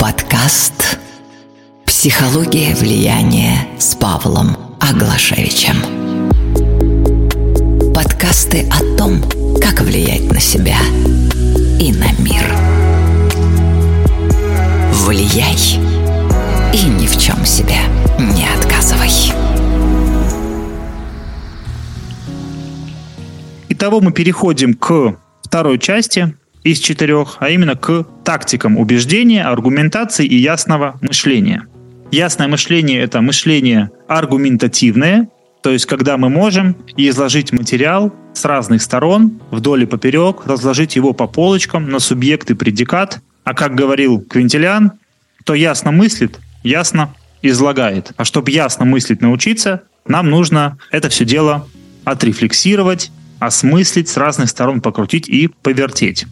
Подкаст «Психология влияния» с Павлом Аглашевичем. Подкасты о том, как влиять на себя и на мир. Влияй и ни в чем себе не отказывай. Итого мы переходим к второй части из четырех, а именно к тактикам убеждения, аргументации и ясного мышления. Ясное мышление – это мышление аргументативное, то есть когда мы можем изложить материал с разных сторон, вдоль и поперек, разложить его по полочкам на субъект и предикат, а как говорил Квинтилиан, кто ясно мыслит, ясно излагает. А чтобы ясно мыслить научиться, нам нужно это все дело отрефлексировать, осмыслить, с разных сторон покрутить и повертеть.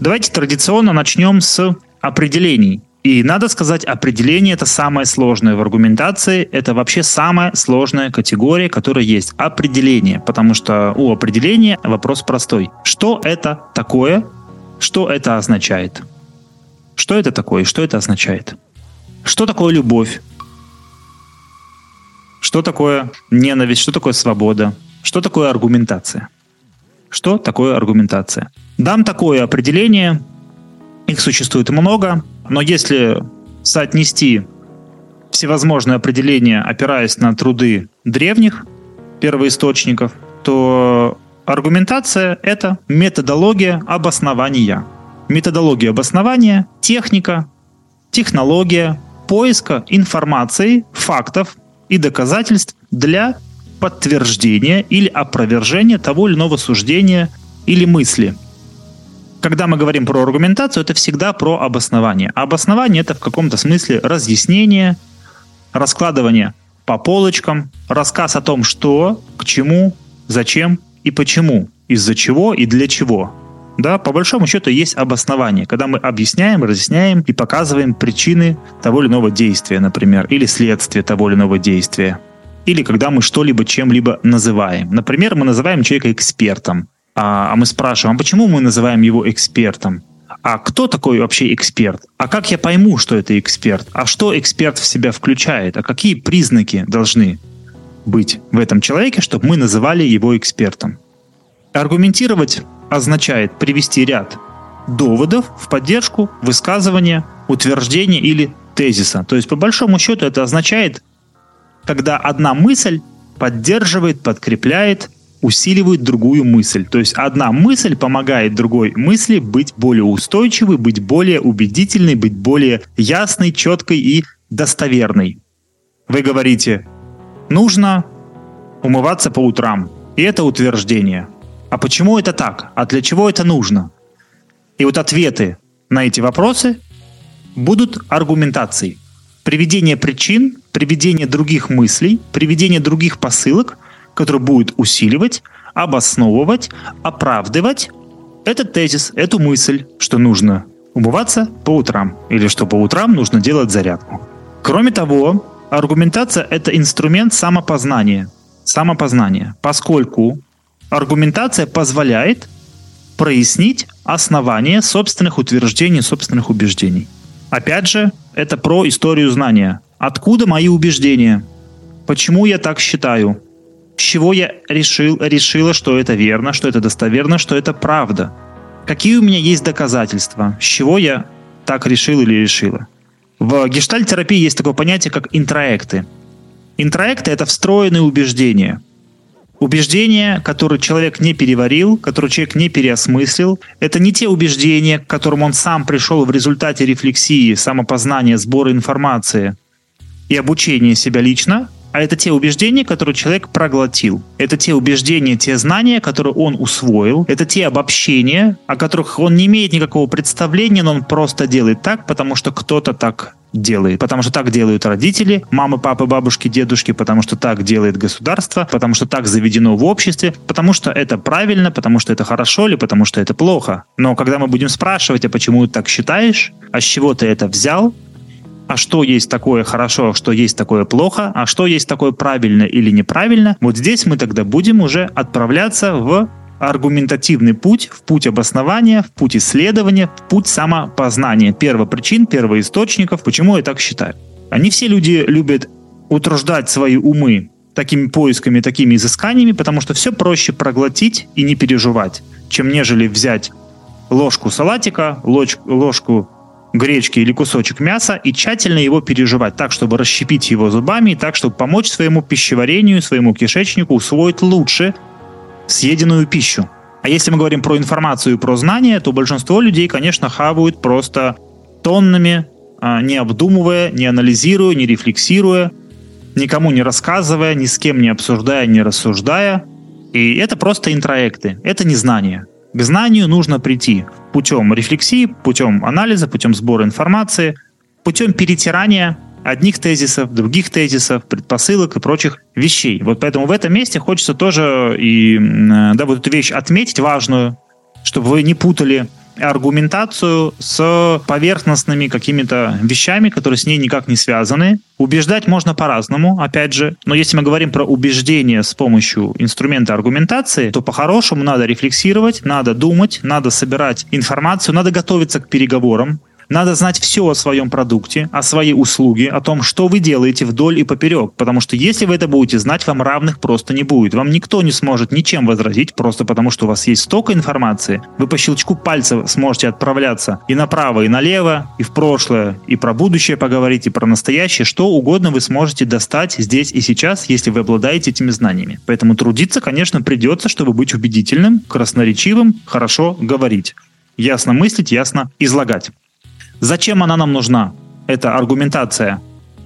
Давайте традиционно начнем с определений. И надо сказать, определение это самое сложное в аргументации. Это вообще самая сложная категория, которая есть. Определение. Потому что у определения вопрос простой. Что это такое? Что это означает? Что это такое? Что это означает? Что такое любовь? Что такое ненависть? Что такое свобода? Что такое аргументация? Что такое аргументация? Дам такое определение. Их существует много, но если соотнести всевозможные определения, опираясь на труды древних первоисточников, то аргументация – это методология обоснования. Методология обоснования, техника, технология поиска информации, фактов и доказательств для подтверждения или опровержения того или иного суждения или мысли. Когда мы говорим про аргументацию, это всегда про обоснование. Обоснование это в каком-то смысле разъяснение, раскладывание по полочкам, рассказ о том, что, к чему, зачем и почему, из-за чего и для чего. Да, по большому счету есть обоснование, когда мы объясняем, разъясняем и показываем причины того или иного действия, например, или следствие того или иного действия или когда мы что-либо чем-либо называем. Например, мы называем человека экспертом, а, а мы спрашиваем, а почему мы называем его экспертом? А кто такой вообще эксперт? А как я пойму, что это эксперт? А что эксперт в себя включает? А какие признаки должны быть в этом человеке, чтобы мы называли его экспертом? Аргументировать означает привести ряд доводов в поддержку высказывания, утверждения или тезиса. То есть, по большому счету, это означает когда одна мысль поддерживает, подкрепляет, усиливает другую мысль. То есть одна мысль помогает другой мысли быть более устойчивой, быть более убедительной, быть более ясной, четкой и достоверной. Вы говорите, нужно умываться по утрам. И это утверждение. А почему это так? А для чего это нужно? И вот ответы на эти вопросы будут аргументацией приведение причин, приведение других мыслей, приведение других посылок, которые будут усиливать, обосновывать, оправдывать этот тезис, эту мысль, что нужно умываться по утрам или что по утрам нужно делать зарядку. Кроме того, аргументация – это инструмент самопознания. Самопознания, поскольку аргументация позволяет прояснить основание собственных утверждений, собственных убеждений. Опять же, это про историю знания. Откуда мои убеждения? Почему я так считаю? Чего я решил, решила, что это верно, что это достоверно, что это правда? Какие у меня есть доказательства? С чего я так решил или решила? В гештальтерапии есть такое понятие, как интроекты. Интроекты – это встроенные убеждения – Убеждения, которые человек не переварил, которые человек не переосмыслил, это не те убеждения, к которым он сам пришел в результате рефлексии, самопознания, сбора информации и обучения себя лично, а это те убеждения, которые человек проглотил. Это те убеждения, те знания, которые он усвоил. Это те обобщения, о которых он не имеет никакого представления, но он просто делает так, потому что кто-то так делает. Потому что так делают родители, мамы, папы, бабушки, дедушки, потому что так делает государство, потому что так заведено в обществе, потому что это правильно, потому что это хорошо или потому что это плохо. Но когда мы будем спрашивать, а почему ты так считаешь, а с чего ты это взял, а что есть такое хорошо, а что есть такое плохо, а что есть такое правильно или неправильно, вот здесь мы тогда будем уже отправляться в аргументативный путь, в путь обоснования, в путь исследования, в путь самопознания первопричин, первоисточников, почему я так считаю. Они все люди любят утруждать свои умы такими поисками, такими изысканиями, потому что все проще проглотить и не переживать, чем нежели взять ложку салатика, ложку гречки или кусочек мяса и тщательно его переживать так, чтобы расщепить его зубами и так, чтобы помочь своему пищеварению, своему кишечнику усвоить лучше съеденную пищу. А если мы говорим про информацию и про знания, то большинство людей, конечно, хавают просто тоннами, а, не обдумывая, не анализируя, не рефлексируя, никому не рассказывая, ни с кем не обсуждая, не рассуждая. И это просто интроекты, это не знания. К знанию нужно прийти путем рефлексии, путем анализа, путем сбора информации, путем перетирания одних тезисов, других тезисов, предпосылок и прочих вещей. Вот поэтому в этом месте хочется тоже и да, вот эту вещь отметить важную, чтобы вы не путали аргументацию с поверхностными какими-то вещами, которые с ней никак не связаны. Убеждать можно по-разному, опять же, но если мы говорим про убеждение с помощью инструмента аргументации, то по-хорошему надо рефлексировать, надо думать, надо собирать информацию, надо готовиться к переговорам, надо знать все о своем продукте, о своей услуге, о том, что вы делаете вдоль и поперек. Потому что если вы это будете знать, вам равных просто не будет. Вам никто не сможет ничем возразить, просто потому что у вас есть столько информации. Вы по щелчку пальца сможете отправляться и направо, и налево, и в прошлое, и про будущее поговорить, и про настоящее. Что угодно вы сможете достать здесь и сейчас, если вы обладаете этими знаниями. Поэтому трудиться, конечно, придется, чтобы быть убедительным, красноречивым, хорошо говорить. Ясно мыслить, ясно излагать. Зачем она нам нужна? Это аргументация.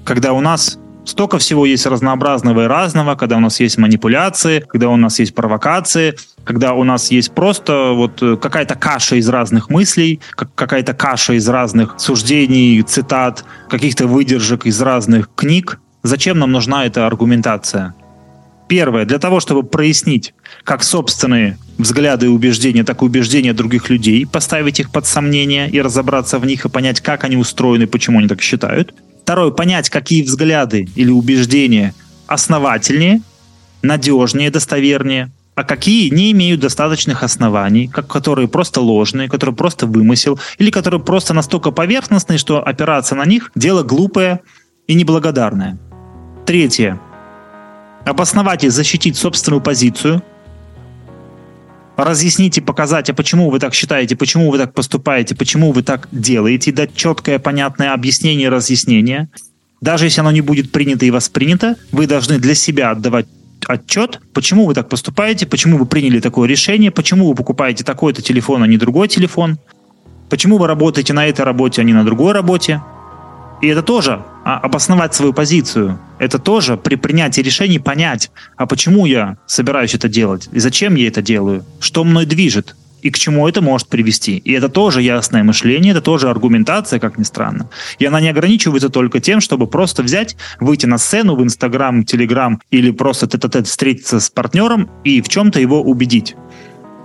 Когда у нас столько всего есть разнообразного и разного, когда у нас есть манипуляции, когда у нас есть провокации, когда у нас есть просто вот э, какая-то каша из разных мыслей, какая-то каша из разных суждений, цитат, каких-то выдержек из разных книг. Зачем нам нужна эта аргументация? Первое, для того, чтобы прояснить, как собственные взгляды и убеждения, так и убеждения других людей, поставить их под сомнение и разобраться в них и понять, как они устроены, почему они так считают. Второе, понять, какие взгляды или убеждения основательнее, надежнее, достовернее, а какие не имеют достаточных оснований, как, которые просто ложные, которые просто вымысел, или которые просто настолько поверхностные, что опираться на них – дело глупое и неблагодарное. Третье обосновать и защитить собственную позицию, разъяснить и показать, а почему вы так считаете, почему вы так поступаете, почему вы так делаете, дать четкое, понятное объяснение, разъяснение. Даже если оно не будет принято и воспринято, вы должны для себя отдавать отчет, почему вы так поступаете, почему вы приняли такое решение, почему вы покупаете такой-то телефон, а не другой телефон, почему вы работаете на этой работе, а не на другой работе, и это тоже а, обосновать свою позицию. Это тоже при принятии решений понять, а почему я собираюсь это делать, и зачем я это делаю, что мной движет, и к чему это может привести. И это тоже ясное мышление, это тоже аргументация, как ни странно. И она не ограничивается только тем, чтобы просто взять, выйти на сцену в Инстаграм, Телеграм или просто тет-а-тет встретиться с партнером и в чем-то его убедить.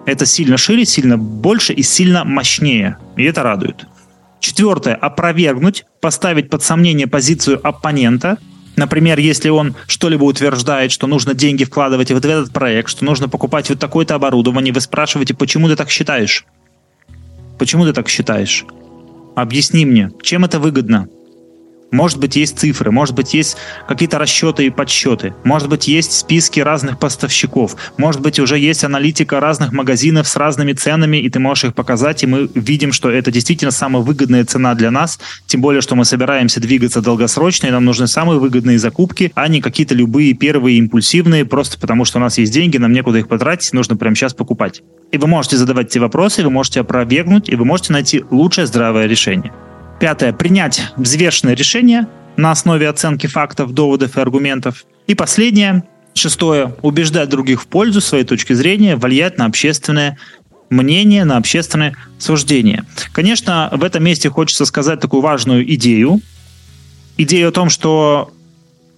Это сильно шире, сильно больше и сильно мощнее. И это радует. Четвертое. Опровергнуть, поставить под сомнение позицию оппонента. Например, если он что-либо утверждает, что нужно деньги вкладывать вот в этот проект, что нужно покупать вот такое-то оборудование, вы спрашиваете, почему ты так считаешь? Почему ты так считаешь? Объясни мне, чем это выгодно? Может быть, есть цифры, может быть, есть какие-то расчеты и подсчеты, может быть, есть списки разных поставщиков, может быть, уже есть аналитика разных магазинов с разными ценами, и ты можешь их показать, и мы видим, что это действительно самая выгодная цена для нас, тем более, что мы собираемся двигаться долгосрочно, и нам нужны самые выгодные закупки, а не какие-то любые первые импульсивные, просто потому что у нас есть деньги, нам некуда их потратить, нужно прямо сейчас покупать. И вы можете задавать эти вопросы, вы можете опровергнуть, и вы можете найти лучшее здравое решение. Пятое. Принять взвешенное решение на основе оценки фактов, доводов и аргументов. И последнее. Шестое. Убеждать других в пользу своей точки зрения, влиять на общественное мнение, на общественное суждение. Конечно, в этом месте хочется сказать такую важную идею. Идею о том, что,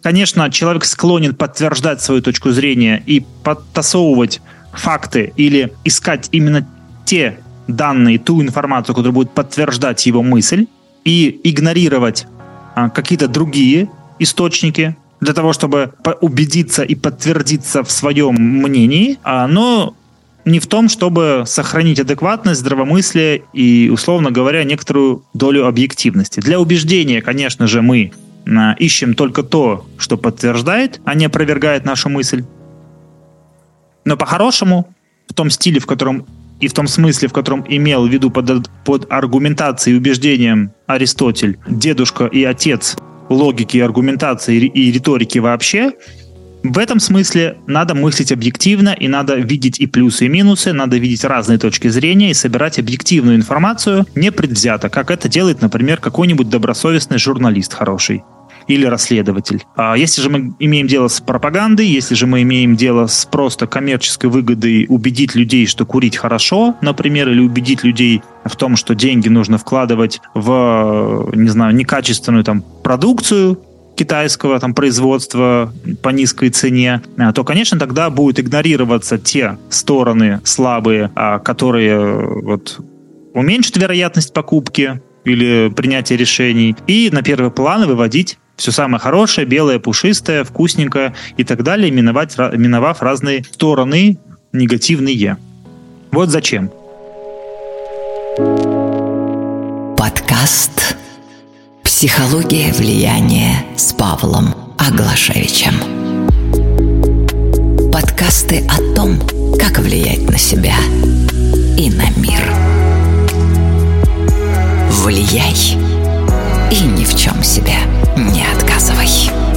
конечно, человек склонен подтверждать свою точку зрения и подтасовывать факты или искать именно те данные, ту информацию, которая будет подтверждать его мысль и игнорировать а, какие-то другие источники для того, чтобы убедиться и подтвердиться в своем мнении, а, но не в том, чтобы сохранить адекватность, здравомыслие и, условно говоря, некоторую долю объективности. Для убеждения, конечно же, мы а, ищем только то, что подтверждает, а не опровергает нашу мысль. Но по-хорошему, в том стиле, в котором и в том смысле, в котором имел в виду под, под аргументацией и убеждением Аристотель, дедушка и отец логики, аргументации и риторики вообще, в этом смысле надо мыслить объективно, и надо видеть и плюсы, и минусы, надо видеть разные точки зрения и собирать объективную информацию непредвзято, как это делает, например, какой-нибудь добросовестный журналист хороший или расследователь. А если же мы имеем дело с пропагандой, если же мы имеем дело с просто коммерческой выгодой убедить людей, что курить хорошо, например, или убедить людей в том, что деньги нужно вкладывать в, не знаю, некачественную там продукцию, китайского там производства по низкой цене, а, то, конечно, тогда будут игнорироваться те стороны слабые, а, которые вот уменьшат вероятность покупки или принятия решений, и на первый план выводить все самое хорошее, белое, пушистое, вкусненькое и так далее, миновать, миновав разные стороны негативные. Вот зачем. Подкаст «Психология влияния» с Павлом Аглашевичем. Подкасты о том, как влиять на себя и на мир. Влияй и ни в чем себе не отказывай.